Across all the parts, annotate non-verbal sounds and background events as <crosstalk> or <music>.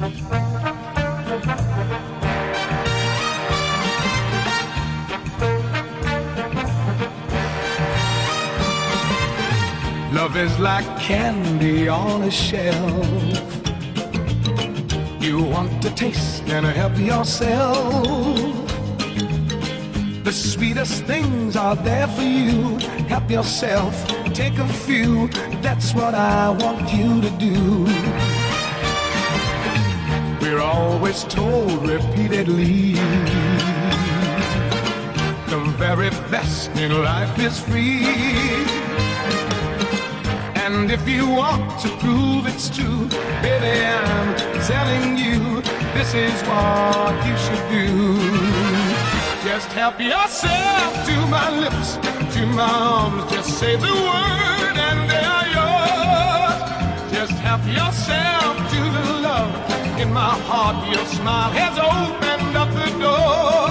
Love is like candy on a shelf. You want to taste and help yourself. The sweetest things are there for you. Help yourself, take a few. That's what I want you to do. We're always told repeatedly the very best in life is free. And if you want to prove it's true, baby, I'm telling you, this is what you should do. Just help yourself to my lips, to my arms, just say the word and they are yours. Just help yourself to the love in my heart, your smile has opened up the door.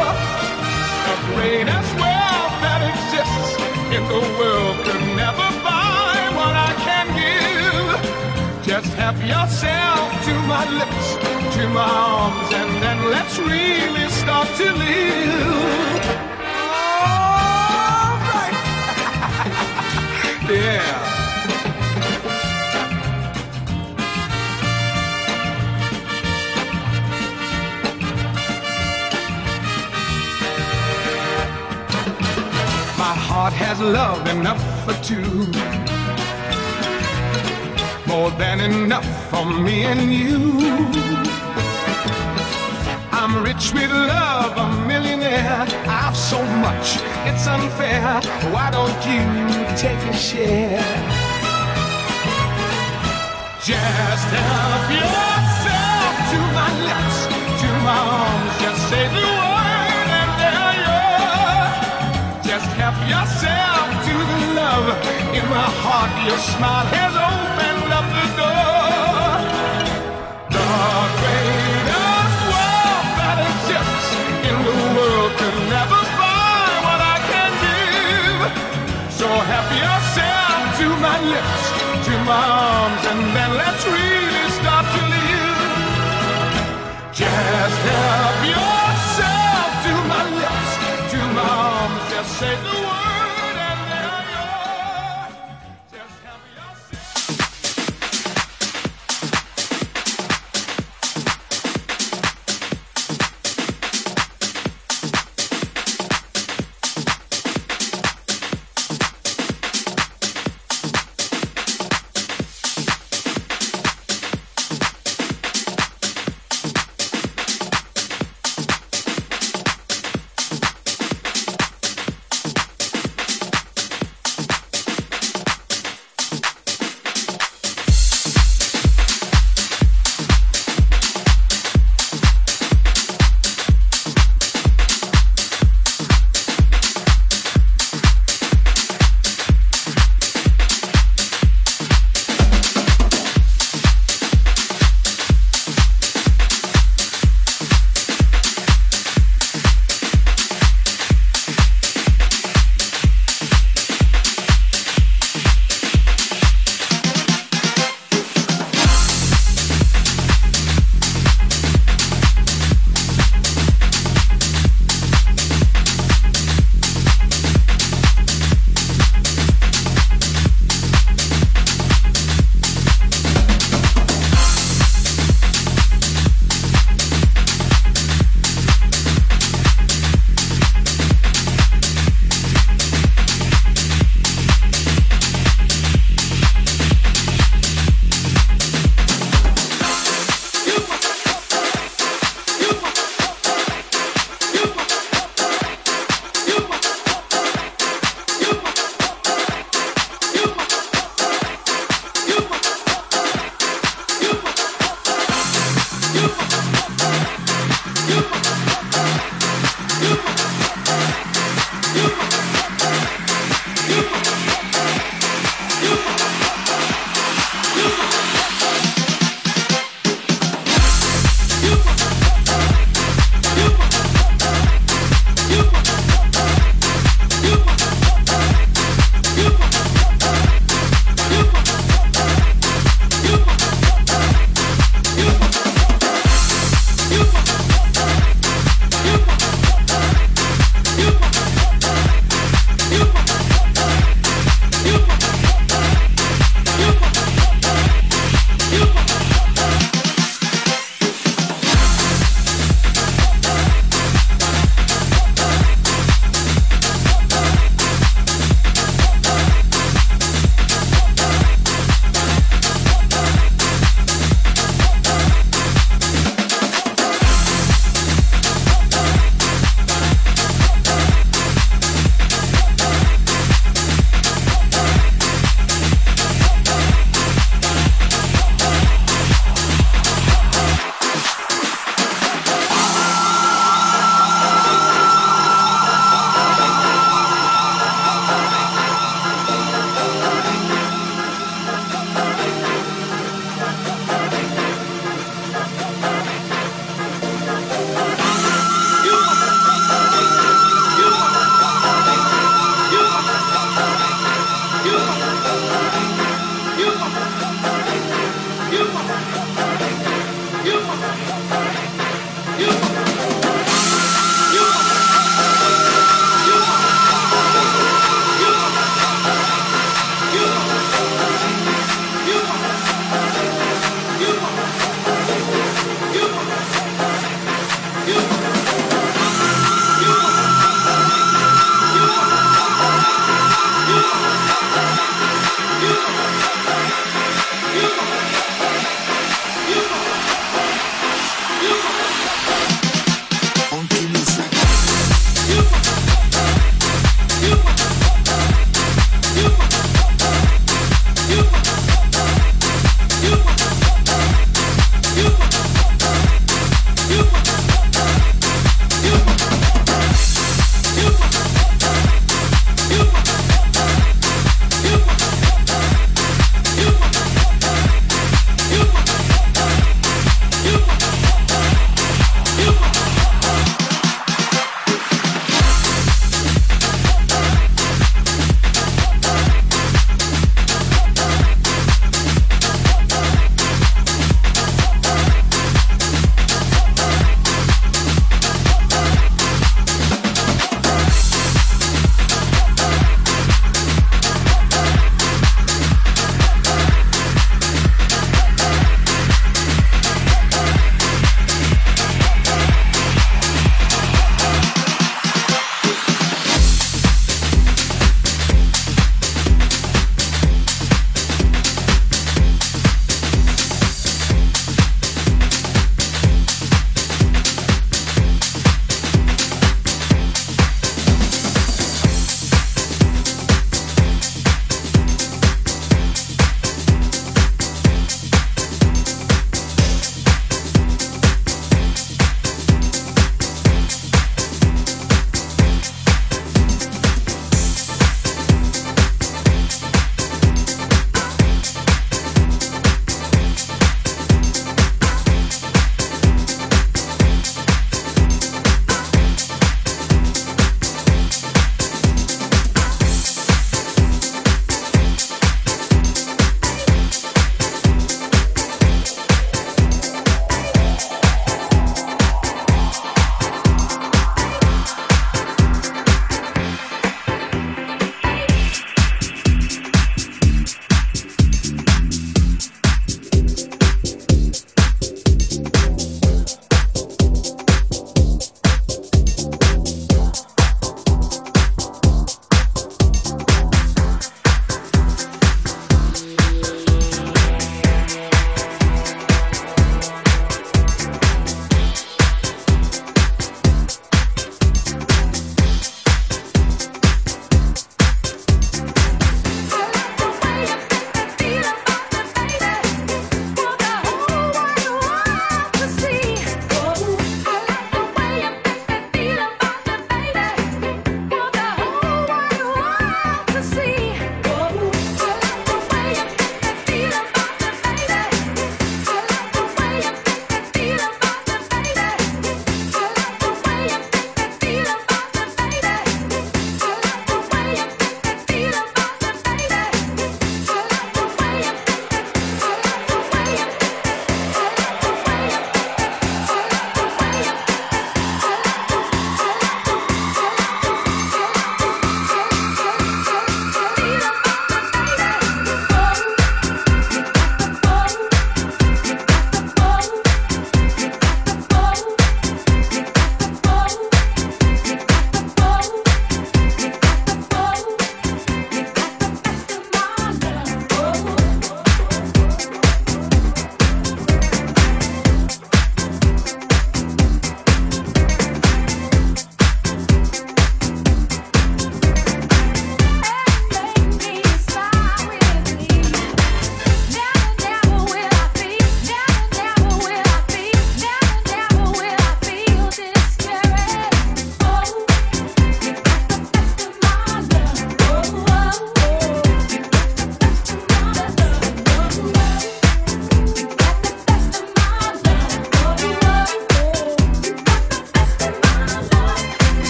The greatest wealth that exists in the world could never buy what I can give. Just help yourself to my lips, to my arms, and then let's really start to live. All right. <laughs> yeah. Heart has love enough for two. More than enough for me and you. I'm rich with love, a millionaire. I've so much, it's unfair. Why don't you take a share? Just help yourself to my lips, to my arms. Yourself to the love in my heart. Your smile has opened up the door. The greatest wealth that exists in the world could never buy what I can give. So help yourself to my lips, to my arms, and then let's really start to live. Just help yourself to my lips, to my arms, just say the word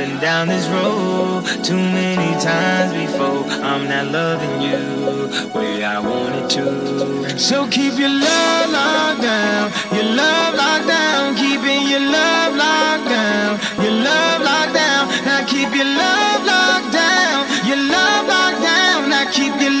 been down this road too many times before. I'm not loving you way I wanted to. So keep your love locked down, your love locked down, keeping your love locked down, your love locked down. Now keep your love locked down, your love locked down. Now keep your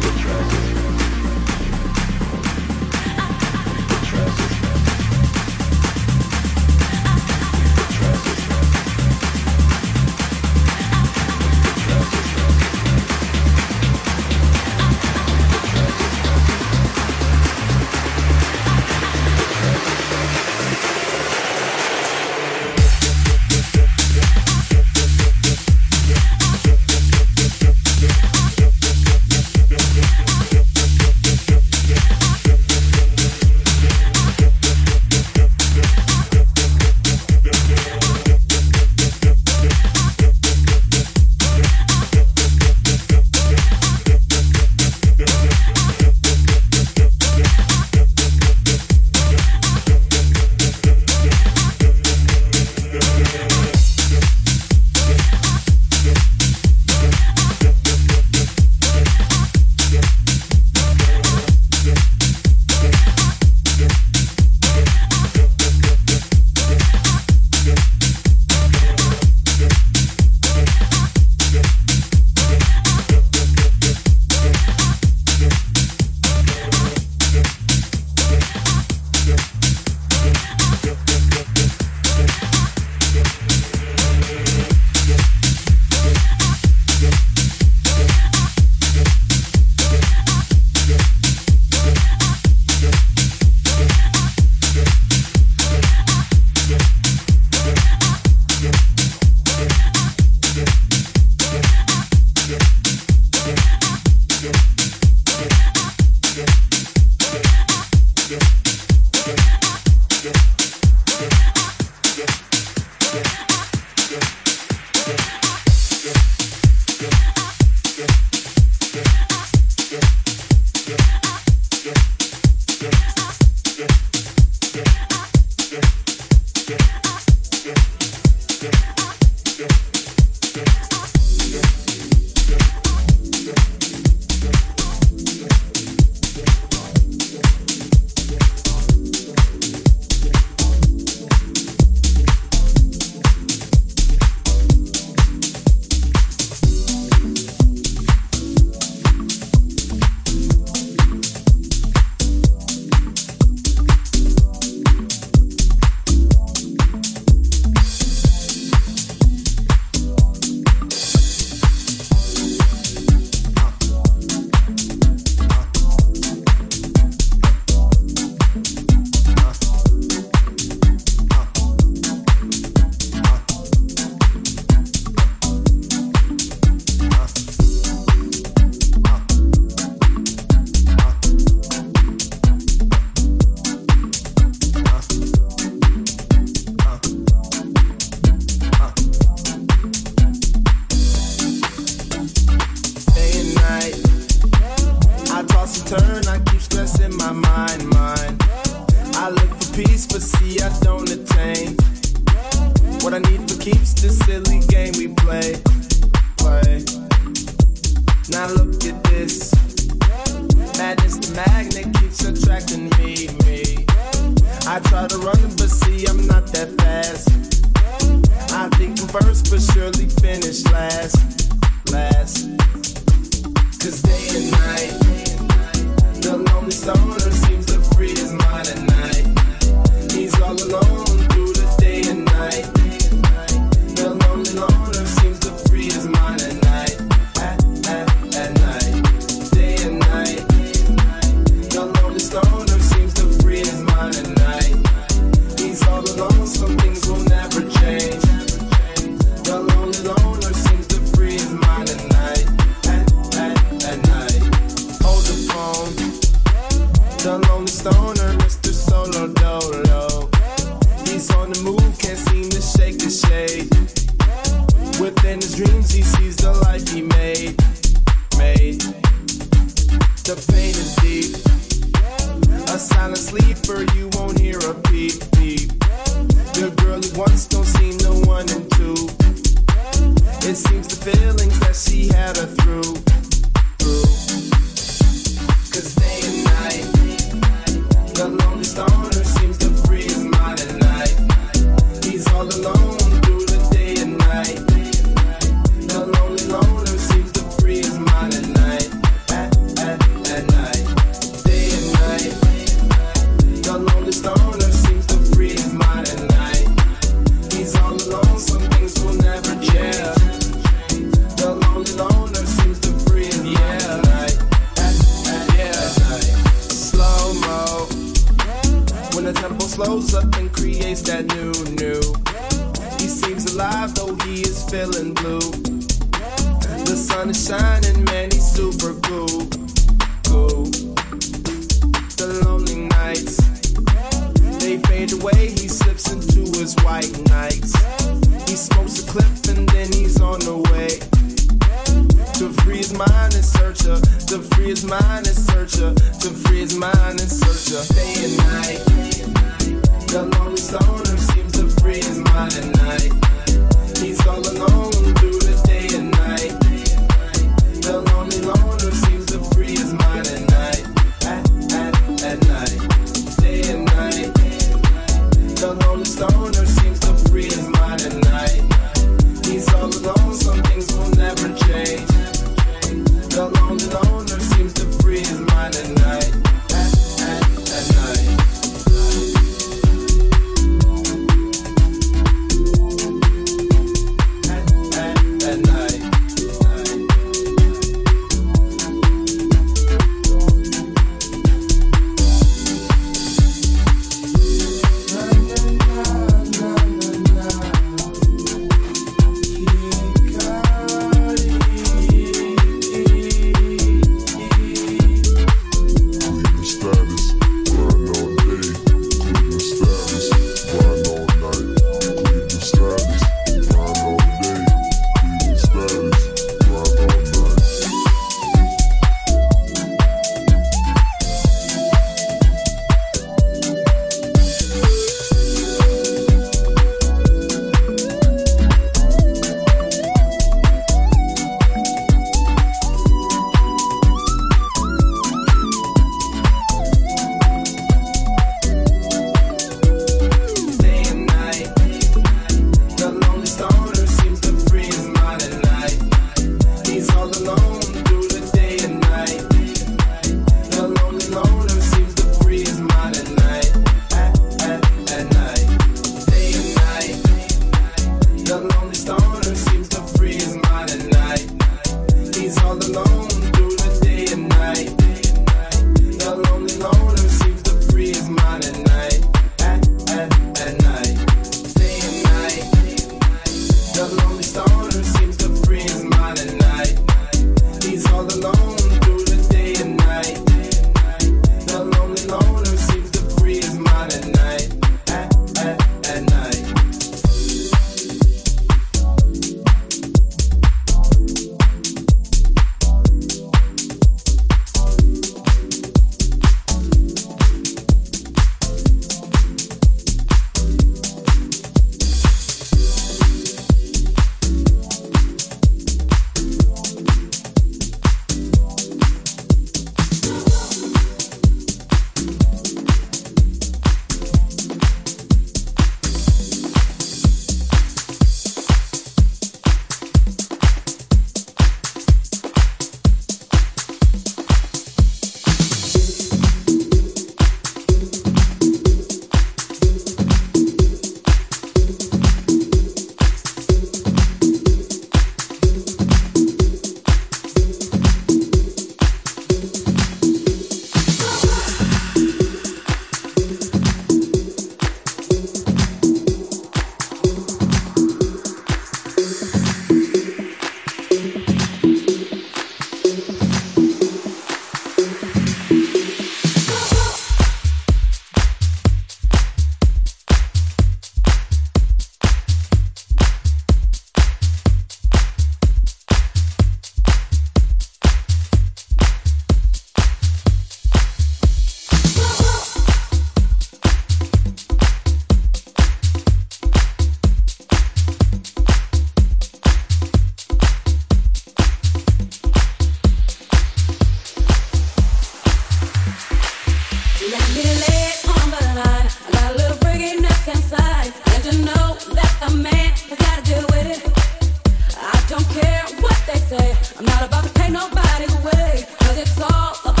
Don't about to it like you. Don't nobody kiss it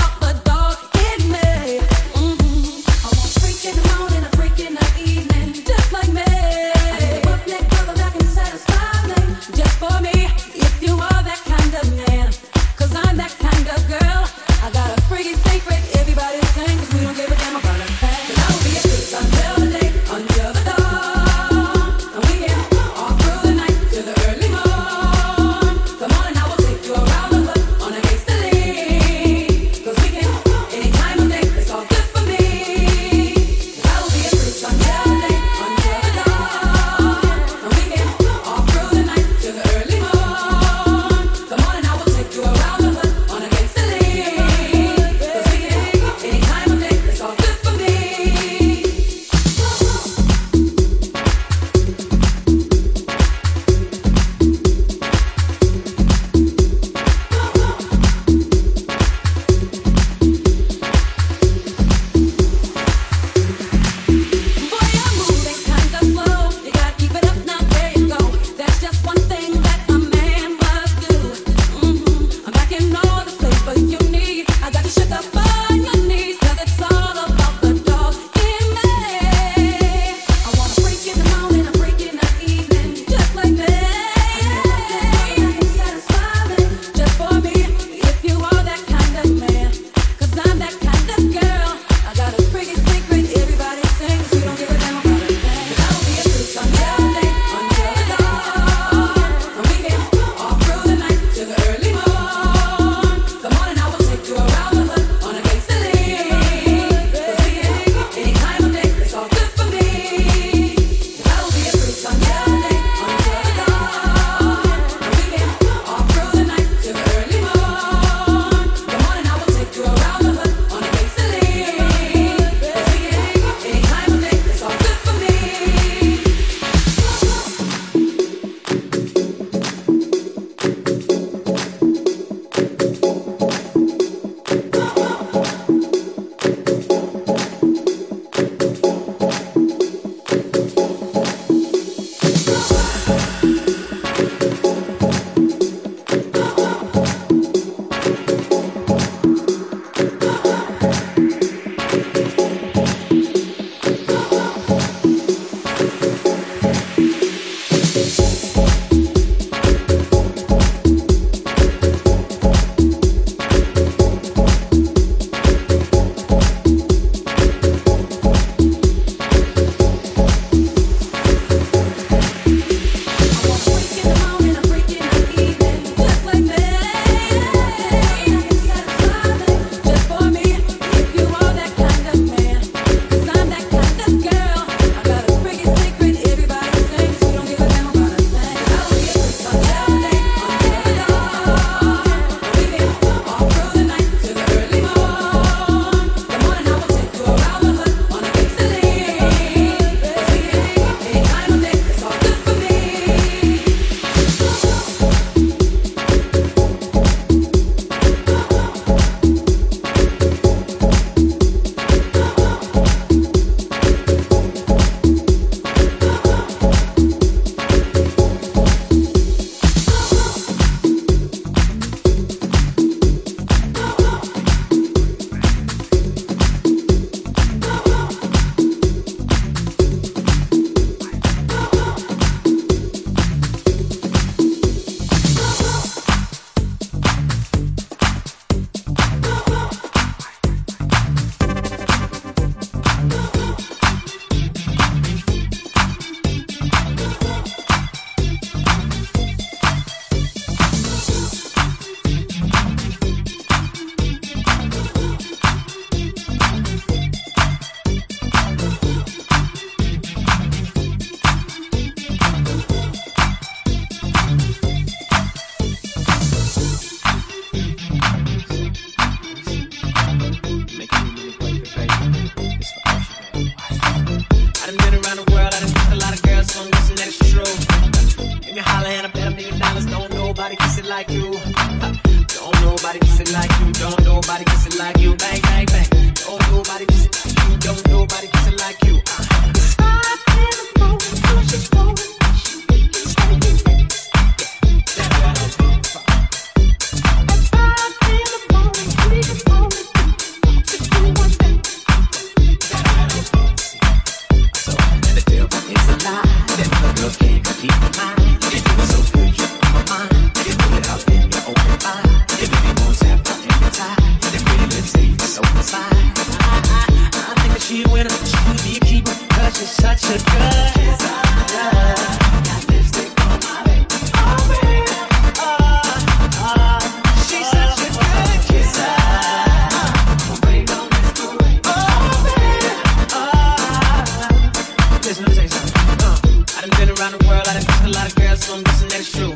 girls, so I'm guessing that it's true.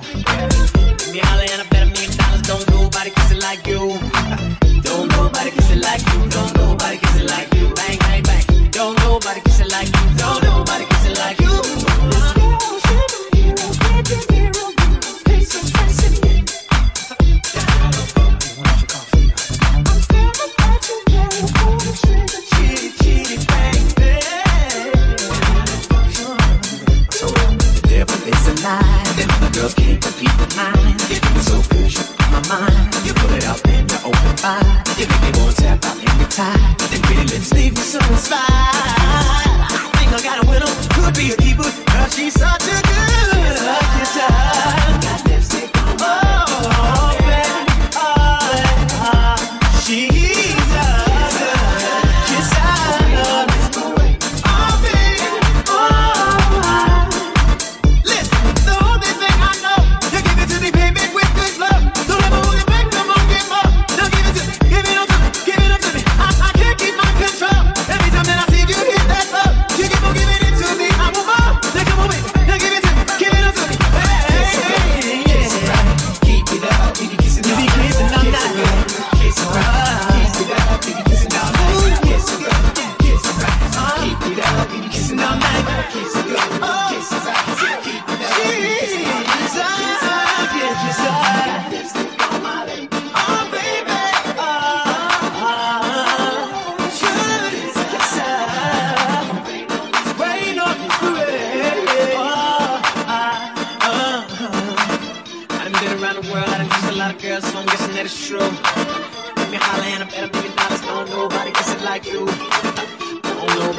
Me holler and I bet a million dollars don't nobody kiss it like you. Don't nobody kiss it like you. Don't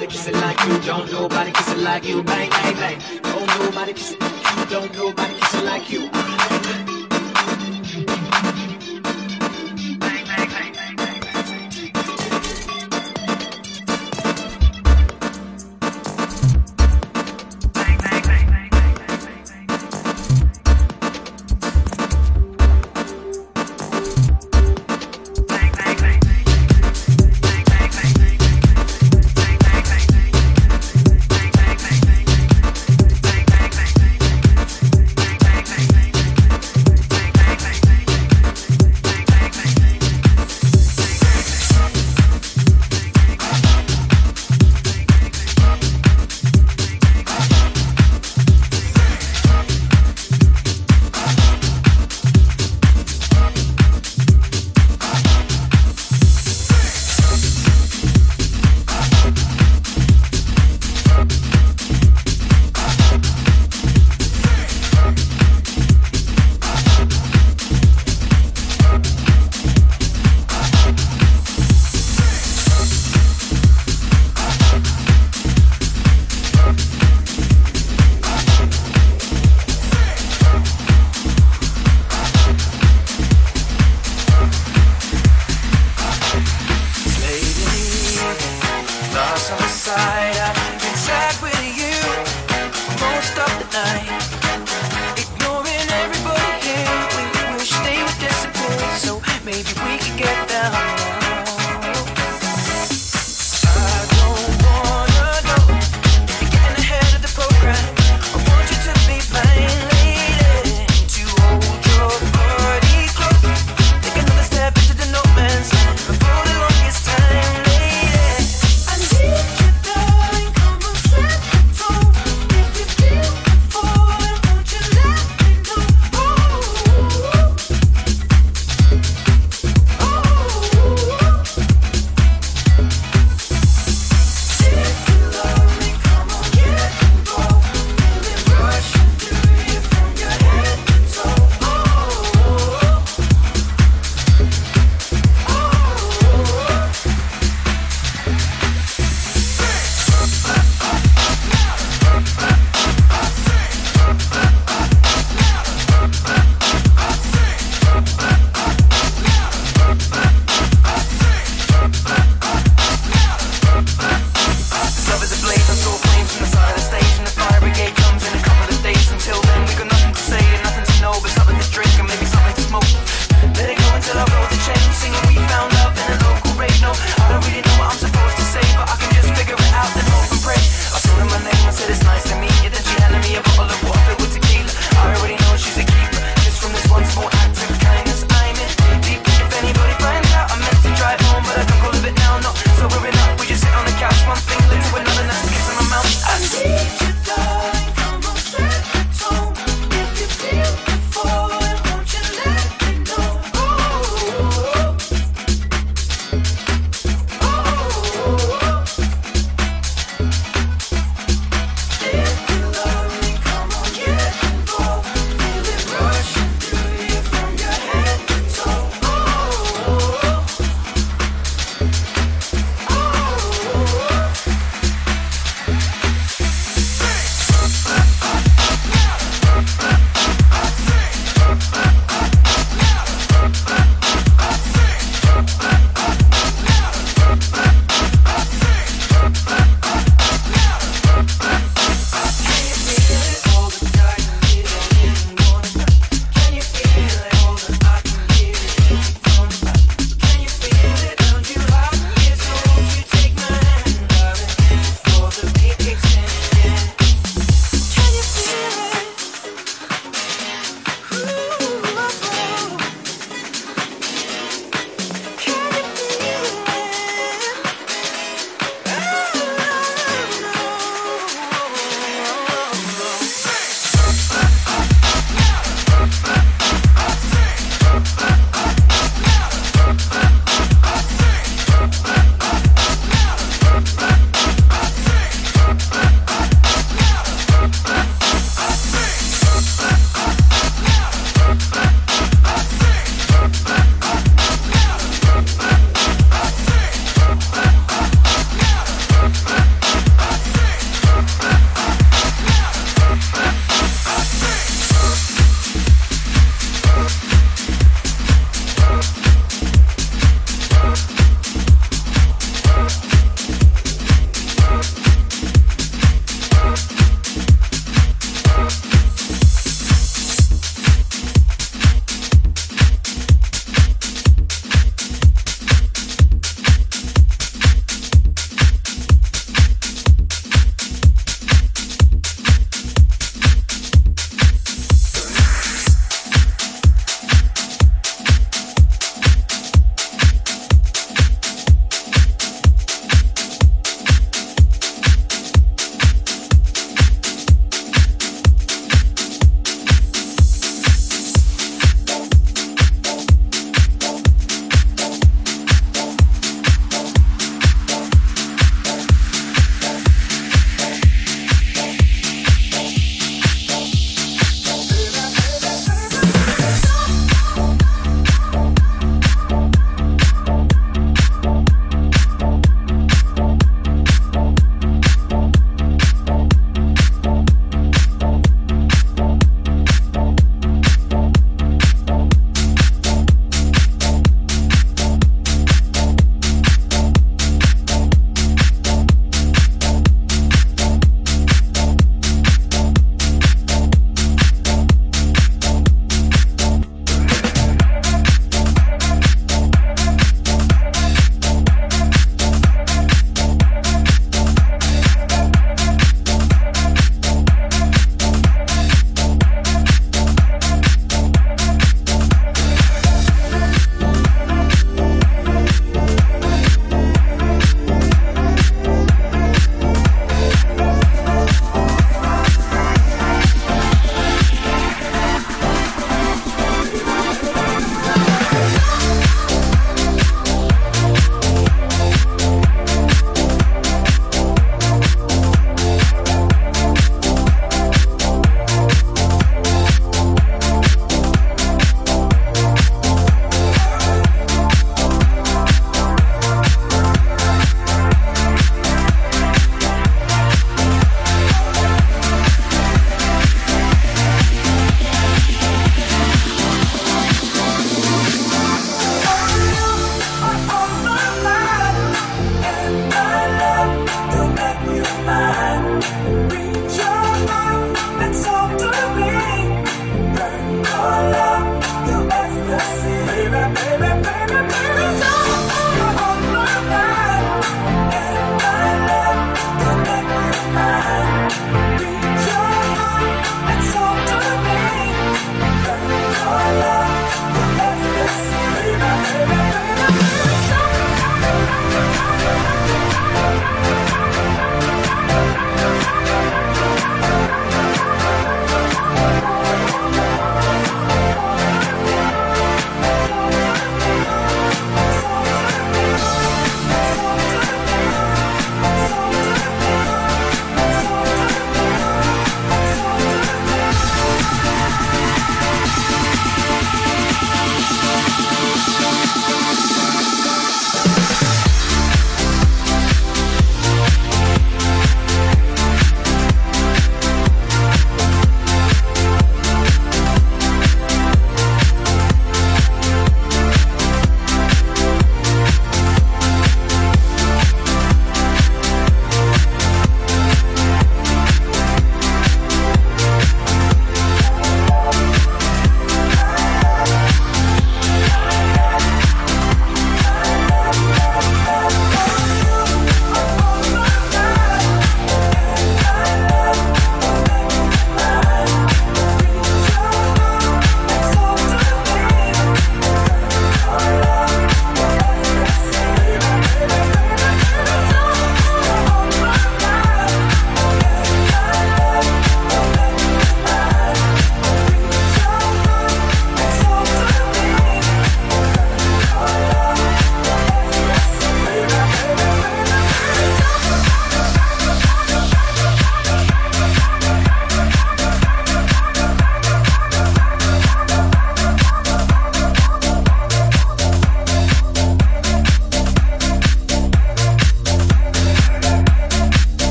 nobody kiss it like you. Don't nobody kiss it like you. Bang, bang, bang. Don't nobody kiss it. like you. Don't nobody kiss it like you.